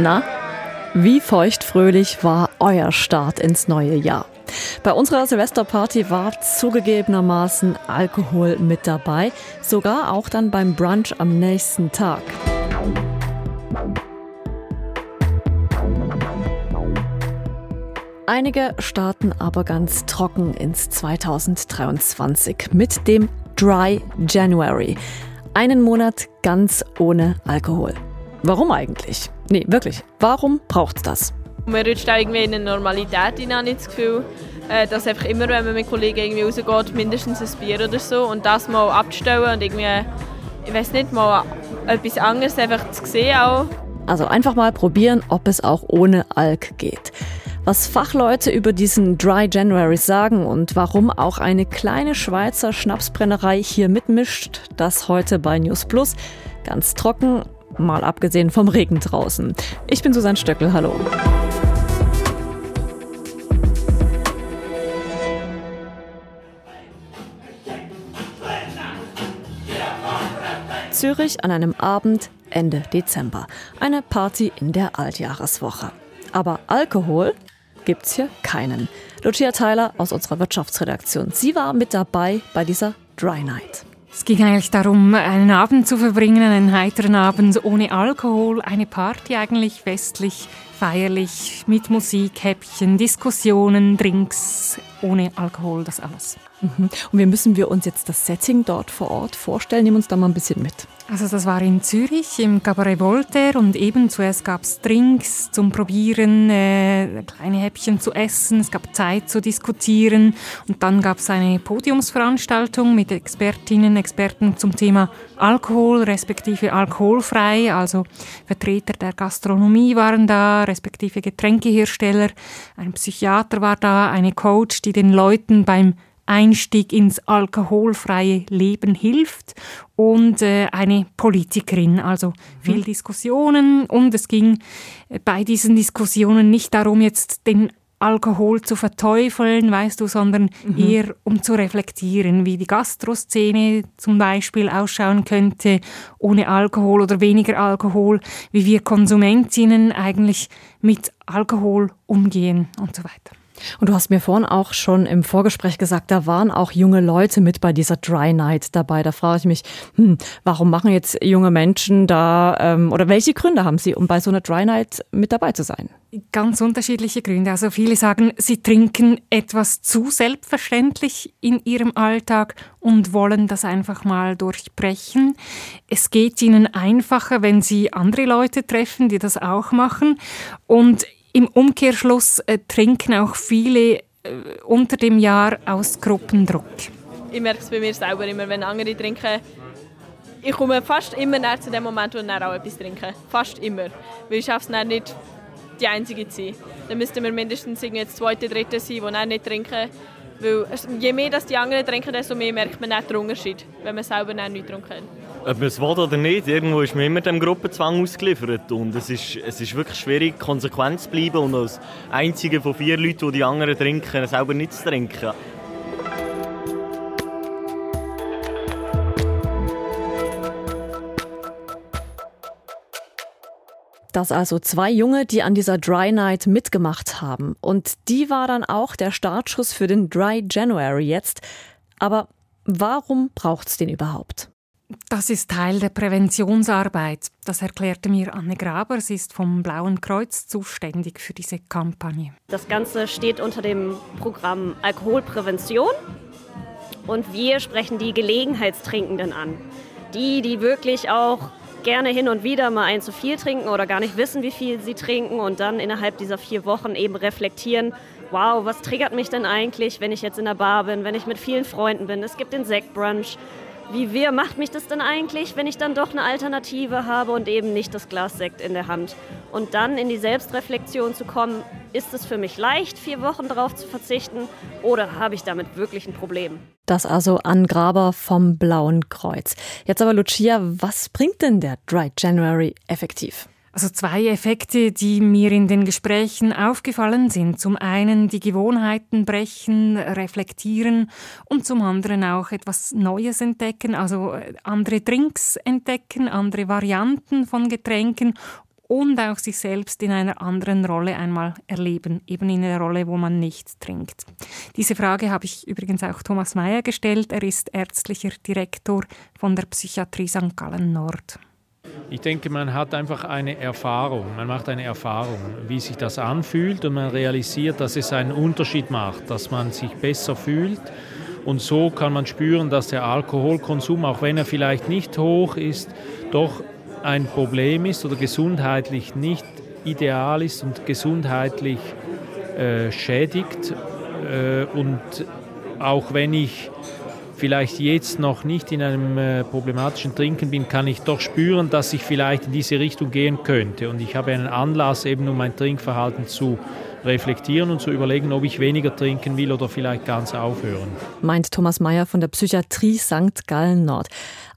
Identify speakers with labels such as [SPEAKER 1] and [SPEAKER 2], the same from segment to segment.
[SPEAKER 1] Na, wie feuchtfröhlich war euer Start ins neue Jahr? Bei unserer Silvesterparty war zugegebenermaßen Alkohol mit dabei, sogar auch dann beim Brunch am nächsten Tag. Einige starten aber ganz trocken ins 2023 mit dem Dry January. Einen Monat ganz ohne Alkohol. Warum eigentlich? Nee, wirklich. Warum braucht es das?
[SPEAKER 2] Man rutscht irgendwie in eine Normalität hinein, habe ich das Gefühl. Äh, dass einfach immer, wenn man mit Kollegen irgendwie rausgeht, mindestens ein Bier oder so. Und das mal abzustellen und irgendwie, ich weiß nicht, mal etwas anderes einfach zu sehen auch.
[SPEAKER 1] Also einfach mal probieren, ob es auch ohne Alk geht. Was Fachleute über diesen Dry January sagen und warum auch eine kleine Schweizer Schnapsbrennerei hier mitmischt, das heute bei News Plus. Ganz trocken, mal abgesehen vom Regen draußen. Ich bin Susanne Stöckel, hallo. Zürich an einem Abend Ende Dezember. Eine Party in der Altjahreswoche. Aber Alkohol gibt's hier keinen. Lucia Tyler aus unserer Wirtschaftsredaktion. Sie war mit dabei bei dieser Dry Night.
[SPEAKER 3] Es ging eigentlich darum, einen Abend zu verbringen, einen heiteren Abend ohne Alkohol, eine Party eigentlich westlich, feierlich, mit Musik, Häppchen, Diskussionen, Drinks, ohne Alkohol, das alles.
[SPEAKER 1] Mhm. Und wie müssen wir uns jetzt das Setting dort vor Ort vorstellen? Nimm uns da mal ein bisschen mit.
[SPEAKER 3] Also das war in Zürich im Cabaret Voltaire und eben zuerst gab es Drinks zum Probieren, äh, kleine Häppchen zu essen, es gab Zeit zu diskutieren und dann gab es eine Podiumsveranstaltung mit Expertinnen, Experten zum Thema Alkohol respektive alkoholfrei, also Vertreter der Gastronomie waren da, respektive Getränkehersteller, ein Psychiater war da, eine Coach, die den Leuten beim Einstieg ins alkoholfreie Leben hilft und äh, eine Politikerin. Also viel mhm. Diskussionen und es ging bei diesen Diskussionen nicht darum, jetzt den Alkohol zu verteufeln, weißt du, sondern mhm. eher um zu reflektieren, wie die Gastroszene zum Beispiel ausschauen könnte ohne Alkohol oder weniger Alkohol, wie wir Konsumentinnen eigentlich mit Alkohol umgehen und so weiter.
[SPEAKER 1] Und du hast mir vorhin auch schon im Vorgespräch gesagt, da waren auch junge Leute mit bei dieser Dry Night dabei. Da frage ich mich, hm, warum machen jetzt junge Menschen da ähm, oder welche Gründe haben sie, um bei so einer Dry Night mit dabei zu sein?
[SPEAKER 3] Ganz unterschiedliche Gründe. Also viele sagen, sie trinken etwas zu selbstverständlich in ihrem Alltag und wollen das einfach mal durchbrechen. Es geht ihnen einfacher, wenn sie andere Leute treffen, die das auch machen. Und im Umkehrschluss äh, trinken auch viele äh, unter dem Jahr aus Gruppendruck.
[SPEAKER 2] Ich merke es bei mir selber immer, wenn andere trinken. Ich komme fast immer näher zu dem Moment, wo ich auch etwas trinke. Fast immer. Weil ich schaffe es nicht, die Einzige zu sein. Dann müssten wir mindestens jetzt zweite, dritte sein, die nicht trinken. Weil je mehr dass die anderen trinken, desto mehr merkt man nicht den Unterschied, wenn man selber nicht getrunken hat.
[SPEAKER 4] Ob man es will oder nicht, irgendwo ist man immer dem Gruppenzwang ausgeliefert. Und es ist, es ist wirklich schwierig, konsequent zu bleiben und als einziger von vier Leuten, die die anderen trinken, selber nicht zu trinken.
[SPEAKER 1] Das also zwei Junge, die an dieser Dry Night mitgemacht haben. Und die war dann auch der Startschuss für den Dry January jetzt. Aber warum braucht es den überhaupt?
[SPEAKER 3] Das ist Teil der Präventionsarbeit. Das erklärte mir Anne Graber. Sie ist vom Blauen Kreuz zuständig für diese Kampagne.
[SPEAKER 5] Das Ganze steht unter dem Programm Alkoholprävention. Und wir sprechen die Gelegenheitstrinkenden an. Die, die wirklich auch gerne hin und wieder mal ein zu viel trinken oder gar nicht wissen, wie viel sie trinken und dann innerhalb dieser vier Wochen eben reflektieren, wow, was triggert mich denn eigentlich, wenn ich jetzt in der Bar bin, wenn ich mit vielen Freunden bin. Es gibt den Sektbrunch, wie wir macht mich das denn eigentlich, wenn ich dann doch eine Alternative habe und eben nicht das Glas Sekt in der Hand? Und dann in die Selbstreflexion zu kommen, ist es für mich leicht, vier Wochen darauf zu verzichten oder habe ich damit wirklich ein Problem?
[SPEAKER 1] Das also an Graber vom Blauen Kreuz. Jetzt aber Lucia, was bringt denn der Dry January effektiv?
[SPEAKER 3] Also zwei Effekte, die mir in den Gesprächen aufgefallen sind. Zum einen die Gewohnheiten brechen, reflektieren und zum anderen auch etwas Neues entdecken, also äh, andere Drinks entdecken, andere Varianten von Getränken und auch sich selbst in einer anderen Rolle einmal erleben, eben in einer Rolle, wo man nicht trinkt. Diese Frage habe ich übrigens auch Thomas Mayer gestellt. Er ist ärztlicher Direktor von der Psychiatrie St. Gallen Nord.
[SPEAKER 6] Ich denke, man hat einfach eine Erfahrung, man macht eine Erfahrung, wie sich das anfühlt und man realisiert, dass es einen Unterschied macht, dass man sich besser fühlt und so kann man spüren, dass der Alkoholkonsum, auch wenn er vielleicht nicht hoch ist, doch ein Problem ist oder gesundheitlich nicht ideal ist und gesundheitlich äh, schädigt. Äh, und auch wenn ich vielleicht jetzt noch nicht in einem äh, problematischen Trinken bin, kann ich doch spüren, dass ich vielleicht in diese Richtung gehen könnte. Und ich habe einen Anlass, eben um mein Trinkverhalten zu reflektieren und zu überlegen, ob ich weniger trinken will oder vielleicht ganz aufhören.
[SPEAKER 1] Meint Thomas Mayer von der Psychiatrie St. Gallen Nord.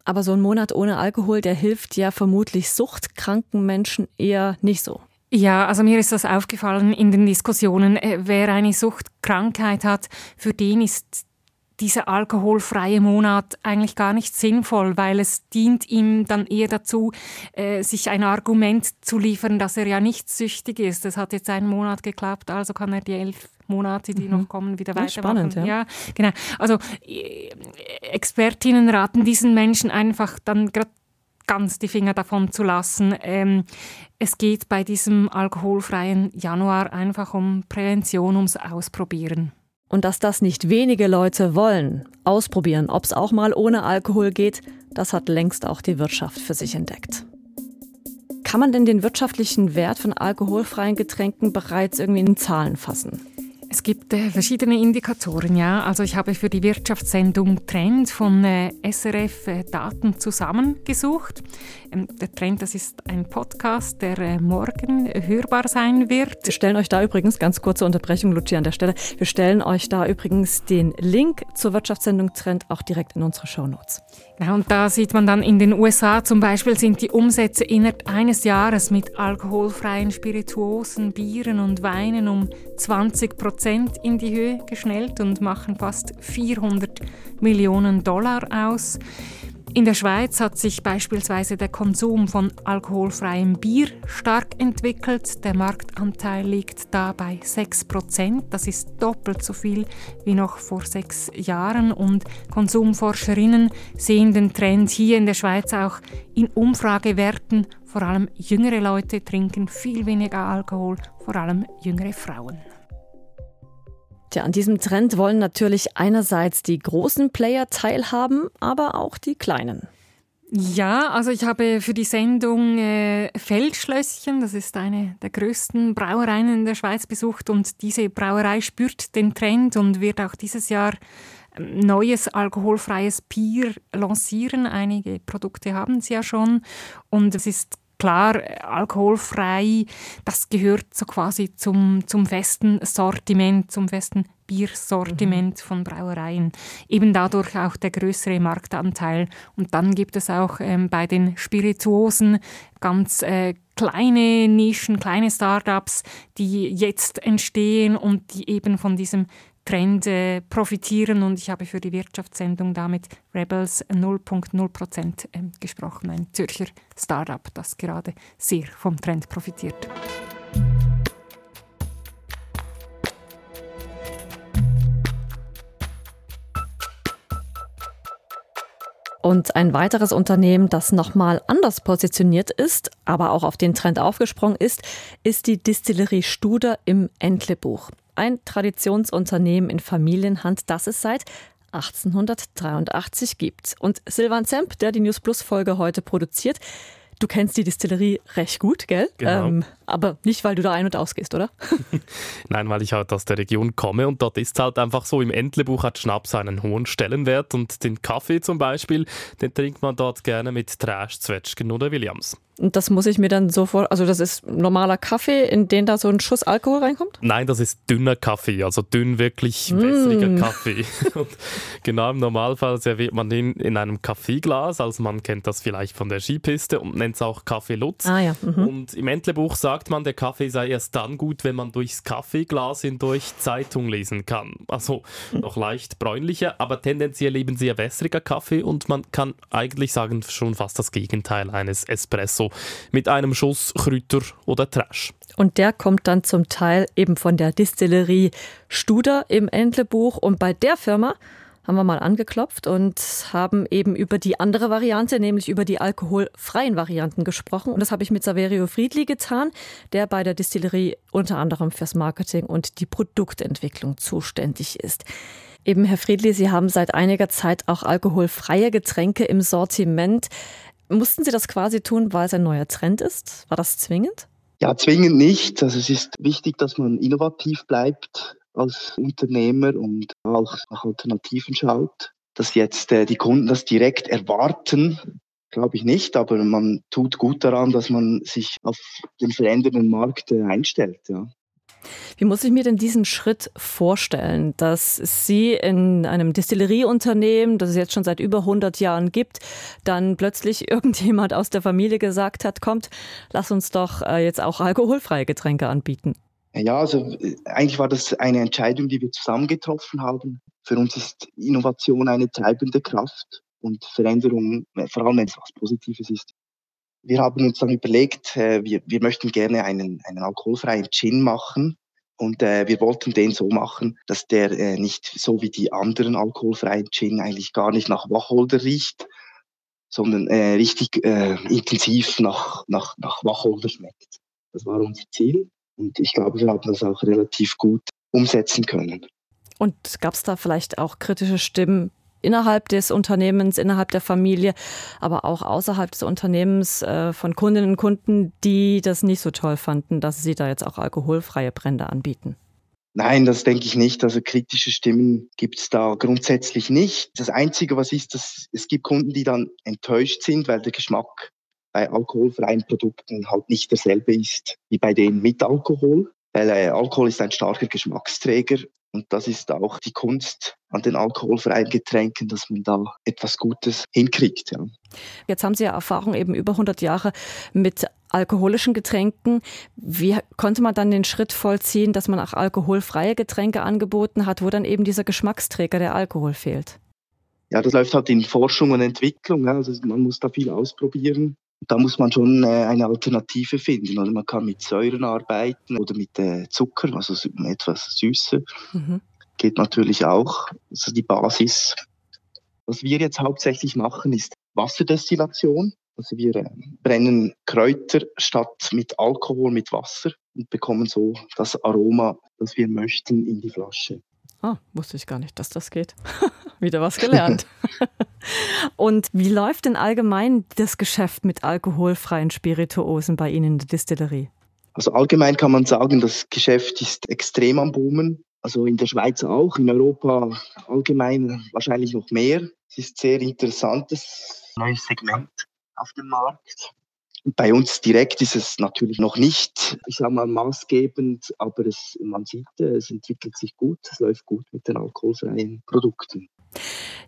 [SPEAKER 1] Aber so ein Monat ohne Alkohol, der hilft ja vermutlich suchtkranken Menschen eher nicht so.
[SPEAKER 3] Ja, also mir ist das aufgefallen in den Diskussionen. Äh, wer eine Suchtkrankheit hat, für den ist dieser alkoholfreie Monat eigentlich gar nicht sinnvoll, weil es dient ihm dann eher dazu, äh, sich ein Argument zu liefern, dass er ja nicht süchtig ist. Das hat jetzt einen Monat geklappt, also kann er die elf Monate, die mhm. noch kommen, wieder weitermachen. Spannend, ja. ja, genau. Also äh, Expertinnen raten diesen Menschen einfach dann gerade ganz die Finger davon zu lassen. Ähm, es geht bei diesem alkoholfreien Januar einfach um Prävention, ums Ausprobieren.
[SPEAKER 1] Und dass das nicht wenige Leute wollen, ausprobieren, ob es auch mal ohne Alkohol geht, das hat längst auch die Wirtschaft für sich entdeckt. Kann man denn den wirtschaftlichen Wert von alkoholfreien Getränken bereits irgendwie in Zahlen fassen?
[SPEAKER 3] Es gibt äh, verschiedene Indikatoren, ja. Also ich habe für die Wirtschaftssendung Trend von äh, SRF äh, Daten zusammengesucht. Ähm, der Trend, das ist ein Podcast, der äh, morgen hörbar sein wird.
[SPEAKER 1] Wir stellen euch da übrigens, ganz kurze Unterbrechung, Lucia, an der Stelle, wir stellen euch da übrigens den Link zur Wirtschaftssendung Trend auch direkt in unsere Shownotes.
[SPEAKER 3] Ja, und da sieht man dann in den USA zum Beispiel sind die Umsätze innerhalb eines Jahres mit alkoholfreien Spirituosen, Bieren und Weinen um 20 Prozent in die Höhe geschnellt und machen fast 400 Millionen Dollar aus. In der Schweiz hat sich beispielsweise der Konsum von alkoholfreiem Bier stark entwickelt. Der Marktanteil liegt da bei 6 Das ist doppelt so viel wie noch vor sechs Jahren. Und Konsumforscherinnen sehen den Trend hier in der Schweiz auch in Umfragewerten. Vor allem jüngere Leute trinken viel weniger Alkohol, vor allem jüngere Frauen.
[SPEAKER 1] Tja, an diesem Trend wollen natürlich einerseits die großen Player teilhaben, aber auch die kleinen.
[SPEAKER 3] Ja, also ich habe für die Sendung äh, Feldschlösschen, das ist eine der größten Brauereien in der Schweiz besucht und diese Brauerei spürt den Trend und wird auch dieses Jahr ähm, neues alkoholfreies Bier lancieren. Einige Produkte haben sie ja schon und es ist klar, alkoholfrei, das gehört so quasi zum, zum festen Sortiment, zum festen Biersortiment mhm. von Brauereien. Eben dadurch auch der größere Marktanteil. Und dann gibt es auch ähm, bei den Spirituosen ganz äh, kleine Nischen, kleine Startups, die jetzt entstehen und die eben von diesem Trend profitieren und ich habe für die Wirtschaftssendung damit Rebels 0.0% äh, gesprochen, ein Zürcher Startup, das gerade sehr vom Trend profitiert.
[SPEAKER 1] Und ein weiteres Unternehmen, das nochmal anders positioniert ist, aber auch auf den Trend aufgesprungen ist, ist die Distillerie Studer im Entlebuch ein Traditionsunternehmen in Familienhand, das es seit 1883 gibt. Und Silvan Zemp, der die News Plus Folge heute produziert, du kennst die Distillerie recht gut, gell?
[SPEAKER 7] Genau. Ähm,
[SPEAKER 1] aber nicht, weil du da ein- und ausgehst, oder?
[SPEAKER 7] Nein, weil ich halt aus der Region komme und dort ist halt einfach so, im Entlebuch hat Schnaps einen hohen Stellenwert und den Kaffee zum Beispiel, den trinkt man dort gerne mit Trash, Zwetschgen oder Williams.
[SPEAKER 1] Und das muss ich mir dann so vor, also das ist normaler Kaffee, in den da so ein Schuss Alkohol reinkommt?
[SPEAKER 7] Nein, das ist dünner Kaffee, also dünn wirklich mm. wässriger Kaffee. Und genau im Normalfall serviert man den in einem Kaffeeglas, also man kennt das vielleicht von der Skipiste und nennt es auch Kaffee Lutz.
[SPEAKER 1] Ah, ja. mhm.
[SPEAKER 7] Und im Entlebuch sagt man, der Kaffee sei erst dann gut, wenn man durchs Kaffeeglas hindurch Zeitung lesen kann. Also noch leicht bräunlicher, aber tendenziell eben sehr wässriger Kaffee und man kann eigentlich sagen schon fast das Gegenteil eines Espresso mit einem Schuss Kräuter oder Trash.
[SPEAKER 1] Und der kommt dann zum Teil eben von der Distillerie Studer im Entlebuch. Und bei der Firma haben wir mal angeklopft und haben eben über die andere Variante, nämlich über die alkoholfreien Varianten gesprochen. Und das habe ich mit Saverio Friedli getan, der bei der Distillerie unter anderem fürs Marketing und die Produktentwicklung zuständig ist. Eben, Herr Friedli, Sie haben seit einiger Zeit auch alkoholfreie Getränke im Sortiment. Mussten Sie das quasi tun, weil es ein neuer Trend ist? War das zwingend?
[SPEAKER 8] Ja, zwingend nicht. Also es ist wichtig, dass man innovativ bleibt als Unternehmer und auch nach Alternativen schaut. Dass jetzt äh, die Kunden das direkt erwarten, glaube ich nicht, aber man tut gut daran, dass man sich auf den verändernden Markt äh, einstellt. Ja.
[SPEAKER 1] Wie muss ich mir denn diesen Schritt vorstellen, dass Sie in einem Distillerieunternehmen, das es jetzt schon seit über 100 Jahren gibt, dann plötzlich irgendjemand aus der Familie gesagt hat, kommt, lass uns doch äh, jetzt auch alkoholfreie Getränke anbieten?
[SPEAKER 8] Ja, also äh, eigentlich war das eine Entscheidung, die wir zusammen getroffen haben. Für uns ist Innovation eine treibende Kraft und Veränderung, äh, vor allem wenn es was Positives ist. Wir haben uns dann überlegt, äh, wir, wir möchten gerne einen, einen alkoholfreien Gin machen. Und äh, wir wollten den so machen, dass der äh, nicht so wie die anderen alkoholfreien Gin eigentlich gar nicht nach Wacholder riecht, sondern äh, richtig äh, intensiv nach, nach, nach Wacholder schmeckt. Das war unser Ziel. Und ich glaube, wir haben das auch relativ gut umsetzen können.
[SPEAKER 1] Und gab es da vielleicht auch kritische Stimmen innerhalb des Unternehmens, innerhalb der Familie, aber auch außerhalb des Unternehmens äh, von Kundinnen und Kunden, die das nicht so toll fanden, dass sie da jetzt auch alkoholfreie Brände anbieten?
[SPEAKER 8] Nein, das denke ich nicht. Also kritische Stimmen gibt es da grundsätzlich nicht. Das Einzige, was ist, dass es gibt Kunden, die dann enttäuscht sind, weil der Geschmack bei alkoholfreien Produkten halt nicht derselbe ist wie bei denen mit Alkohol. Weil äh, Alkohol ist ein starker Geschmacksträger und das ist auch die Kunst an den alkoholfreien Getränken, dass man da etwas Gutes hinkriegt. Ja.
[SPEAKER 1] Jetzt haben Sie ja Erfahrung eben über 100 Jahre mit alkoholischen Getränken. Wie konnte man dann den Schritt vollziehen, dass man auch alkoholfreie Getränke angeboten hat, wo dann eben dieser Geschmacksträger der Alkohol fehlt?
[SPEAKER 8] Ja, das läuft halt in Forschung und Entwicklung. Also man muss da viel ausprobieren da muss man schon äh, eine Alternative finden. Also man kann mit Säuren arbeiten oder mit äh, Zucker, also etwas süßer. Mhm. Geht natürlich auch. Ist die Basis. Was wir jetzt hauptsächlich machen, ist Wasserdestillation. Also wir äh, brennen Kräuter statt mit Alkohol mit Wasser und bekommen so das Aroma, das wir möchten, in die Flasche.
[SPEAKER 1] Ah, wusste ich gar nicht, dass das geht. Wieder was gelernt. Und wie läuft denn allgemein das Geschäft mit alkoholfreien Spirituosen bei Ihnen in der Distillerie?
[SPEAKER 8] Also allgemein kann man sagen, das Geschäft ist extrem am Boomen. Also in der Schweiz auch, in Europa allgemein wahrscheinlich noch mehr. Es ist sehr interessantes neues Segment auf dem Markt. Bei uns direkt ist es natürlich noch nicht, ich sage mal, maßgebend, aber es, man sieht, es entwickelt sich gut, es läuft gut mit den alkoholfreien Produkten.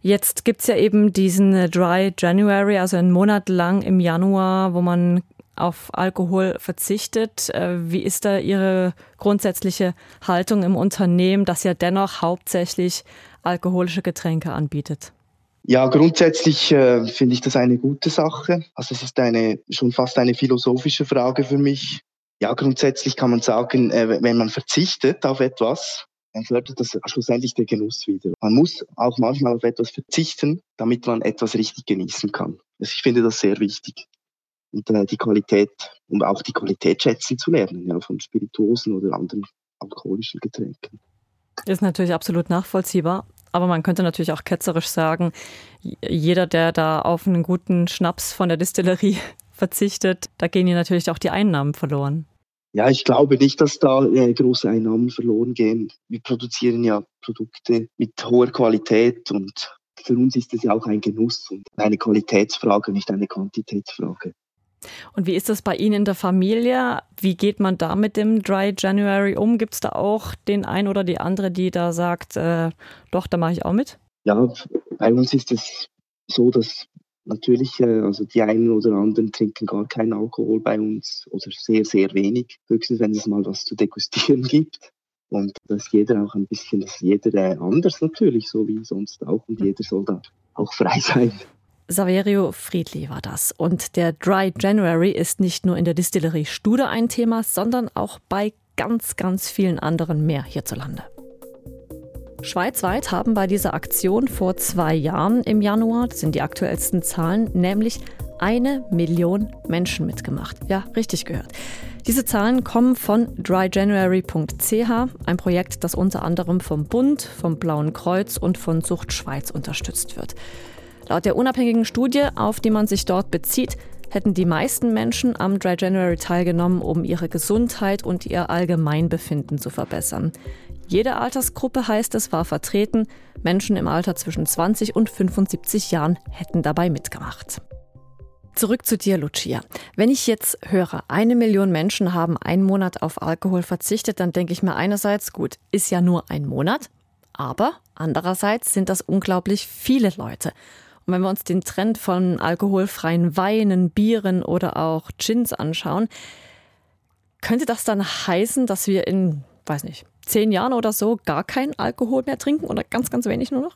[SPEAKER 1] Jetzt gibt es ja eben diesen äh, Dry January, also einen Monat lang im Januar, wo man auf Alkohol verzichtet. Äh, wie ist da Ihre grundsätzliche Haltung im Unternehmen, das ja dennoch hauptsächlich alkoholische Getränke anbietet?
[SPEAKER 8] Ja, grundsätzlich äh, finde ich das eine gute Sache. Also es ist eine schon fast eine philosophische Frage für mich. Ja, grundsätzlich kann man sagen, äh, wenn man verzichtet auf etwas, dann fördert das schlussendlich der Genuss wieder. Man muss auch manchmal auf etwas verzichten, damit man etwas richtig genießen kann. Also ich finde das sehr wichtig. Und äh, die Qualität, um auch die Qualität schätzen zu lernen, ja, von Spirituosen oder anderen alkoholischen Getränken.
[SPEAKER 1] Ist natürlich absolut nachvollziehbar. Aber man könnte natürlich auch ketzerisch sagen, jeder, der da auf einen guten Schnaps von der Distillerie verzichtet, da gehen hier natürlich auch die Einnahmen verloren.
[SPEAKER 8] Ja, ich glaube nicht, dass da äh, große Einnahmen verloren gehen. Wir produzieren ja Produkte mit hoher Qualität und für uns ist es ja auch ein Genuss und eine Qualitätsfrage, nicht eine Quantitätsfrage.
[SPEAKER 1] Und wie ist das bei Ihnen in der Familie? Wie geht man da mit dem Dry January um? Gibt es da auch den einen oder die andere, die da sagt, äh, doch, da mache ich auch mit?
[SPEAKER 8] Ja, bei uns ist es so, dass natürlich, äh, also die einen oder anderen trinken gar keinen Alkohol bei uns oder sehr, sehr wenig. Höchstens, wenn es mal was zu degustieren gibt. Und dass jeder auch ein bisschen, dass jeder äh, anders natürlich, so wie sonst auch. Und jeder soll da auch frei sein.
[SPEAKER 1] Saverio Friedli war das. Und der Dry January ist nicht nur in der Distillerie Stude ein Thema, sondern auch bei ganz, ganz vielen anderen mehr hierzulande. Schweizweit haben bei dieser Aktion vor zwei Jahren im Januar, das sind die aktuellsten Zahlen, nämlich eine Million Menschen mitgemacht. Ja, richtig gehört. Diese Zahlen kommen von dryjanuary.ch, ein Projekt, das unter anderem vom Bund, vom Blauen Kreuz und von Sucht Schweiz unterstützt wird. Laut der unabhängigen Studie, auf die man sich dort bezieht, hätten die meisten Menschen am Dry January teilgenommen, um ihre Gesundheit und ihr Allgemeinbefinden zu verbessern. Jede Altersgruppe heißt es war vertreten. Menschen im Alter zwischen 20 und 75 Jahren hätten dabei mitgemacht. Zurück zu dir, Lucia. Wenn ich jetzt höre, eine Million Menschen haben einen Monat auf Alkohol verzichtet, dann denke ich mir einerseits, gut, ist ja nur ein Monat, aber andererseits sind das unglaublich viele Leute. Und wenn wir uns den Trend von alkoholfreien Weinen, Bieren oder auch Gins anschauen, könnte das dann heißen, dass wir in, weiß nicht, zehn Jahren oder so gar keinen Alkohol mehr trinken oder ganz, ganz wenig nur noch?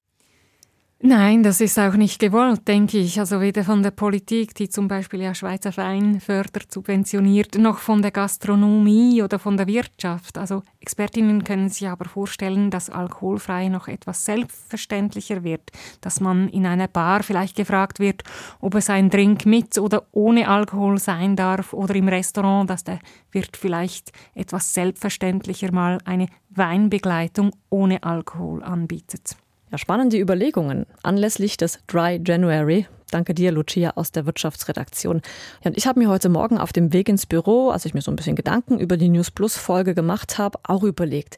[SPEAKER 3] Nein, das ist auch nicht gewollt, denke ich. Also weder von der Politik, die zum Beispiel ja Schweizer Wein fördert, subventioniert, noch von der Gastronomie oder von der Wirtschaft. Also Expertinnen können sich aber vorstellen, dass alkoholfrei noch etwas selbstverständlicher wird, dass man in einer Bar vielleicht gefragt wird, ob es ein Drink mit oder ohne Alkohol sein darf oder im Restaurant, dass der Wirt vielleicht etwas selbstverständlicher mal eine Weinbegleitung ohne Alkohol anbietet.
[SPEAKER 1] Ja, spannende Überlegungen anlässlich des Dry January. Danke dir, Lucia, aus der Wirtschaftsredaktion. Ja, und ich habe mir heute Morgen auf dem Weg ins Büro, als ich mir so ein bisschen Gedanken über die News Plus Folge gemacht habe, auch überlegt,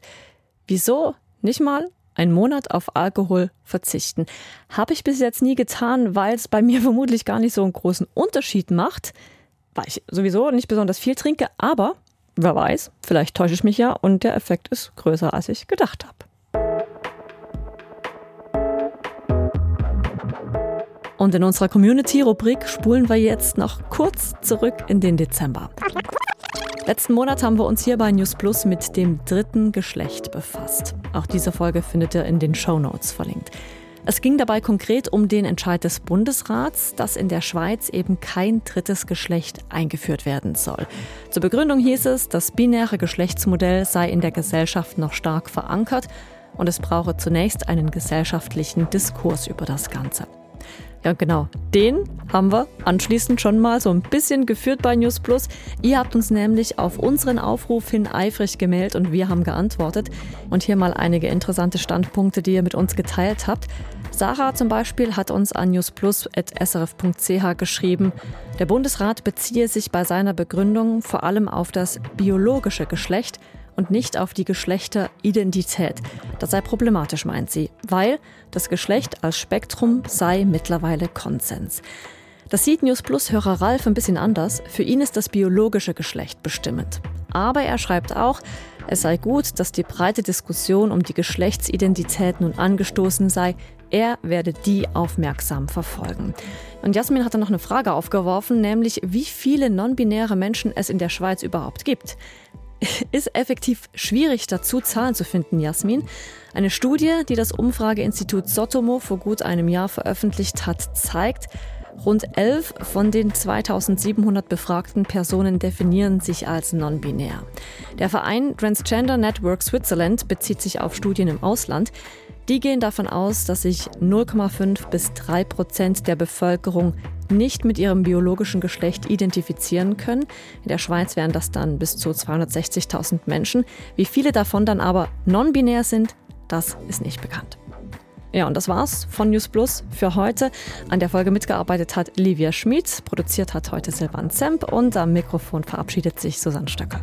[SPEAKER 1] wieso nicht mal einen Monat auf Alkohol verzichten? Habe ich bis jetzt nie getan, weil es bei mir vermutlich gar nicht so einen großen Unterschied macht, weil ich sowieso nicht besonders viel trinke, aber wer weiß, vielleicht täusche ich mich ja und der Effekt ist größer, als ich gedacht habe. Und in unserer Community-Rubrik spulen wir jetzt noch kurz zurück in den Dezember. Letzten Monat haben wir uns hier bei News Plus mit dem dritten Geschlecht befasst. Auch diese Folge findet ihr in den Show Notes verlinkt. Es ging dabei konkret um den Entscheid des Bundesrats, dass in der Schweiz eben kein drittes Geschlecht eingeführt werden soll. Zur Begründung hieß es, das binäre Geschlechtsmodell sei in der Gesellschaft noch stark verankert und es brauche zunächst einen gesellschaftlichen Diskurs über das Ganze. Ja, genau. Den haben wir anschließend schon mal so ein bisschen geführt bei News Plus. Ihr habt uns nämlich auf unseren Aufruf hin eifrig gemeldet und wir haben geantwortet. Und hier mal einige interessante Standpunkte, die ihr mit uns geteilt habt. Sarah zum Beispiel hat uns an newsplus.srf.ch geschrieben, der Bundesrat beziehe sich bei seiner Begründung vor allem auf das biologische Geschlecht und nicht auf die Geschlechteridentität. Das sei problematisch, meint sie, weil das Geschlecht als Spektrum sei mittlerweile Konsens. Das sieht News Plus Hörer Ralf ein bisschen anders. Für ihn ist das biologische Geschlecht bestimmend. Aber er schreibt auch, es sei gut, dass die breite Diskussion um die Geschlechtsidentität nun angestoßen sei. Er werde die aufmerksam verfolgen. Und Jasmin hat dann noch eine Frage aufgeworfen, nämlich wie viele non-binäre Menschen es in der Schweiz überhaupt gibt ist effektiv schwierig dazu, Zahlen zu finden, Jasmin. Eine Studie, die das Umfrageinstitut Sotomo vor gut einem Jahr veröffentlicht hat, zeigt, rund 11 von den 2700 befragten Personen definieren sich als non-binär. Der Verein Transgender Network Switzerland bezieht sich auf Studien im Ausland. Die gehen davon aus, dass sich 0,5 bis 3 Prozent der Bevölkerung nicht mit ihrem biologischen Geschlecht identifizieren können. In der Schweiz wären das dann bis zu 260.000 Menschen. Wie viele davon dann aber non-binär sind, das ist nicht bekannt. Ja, und das war's von News Plus für heute. An der Folge mitgearbeitet hat Livia Schmid, produziert hat heute Silvan Zemp und am Mikrofon verabschiedet sich Susanne Stöcker.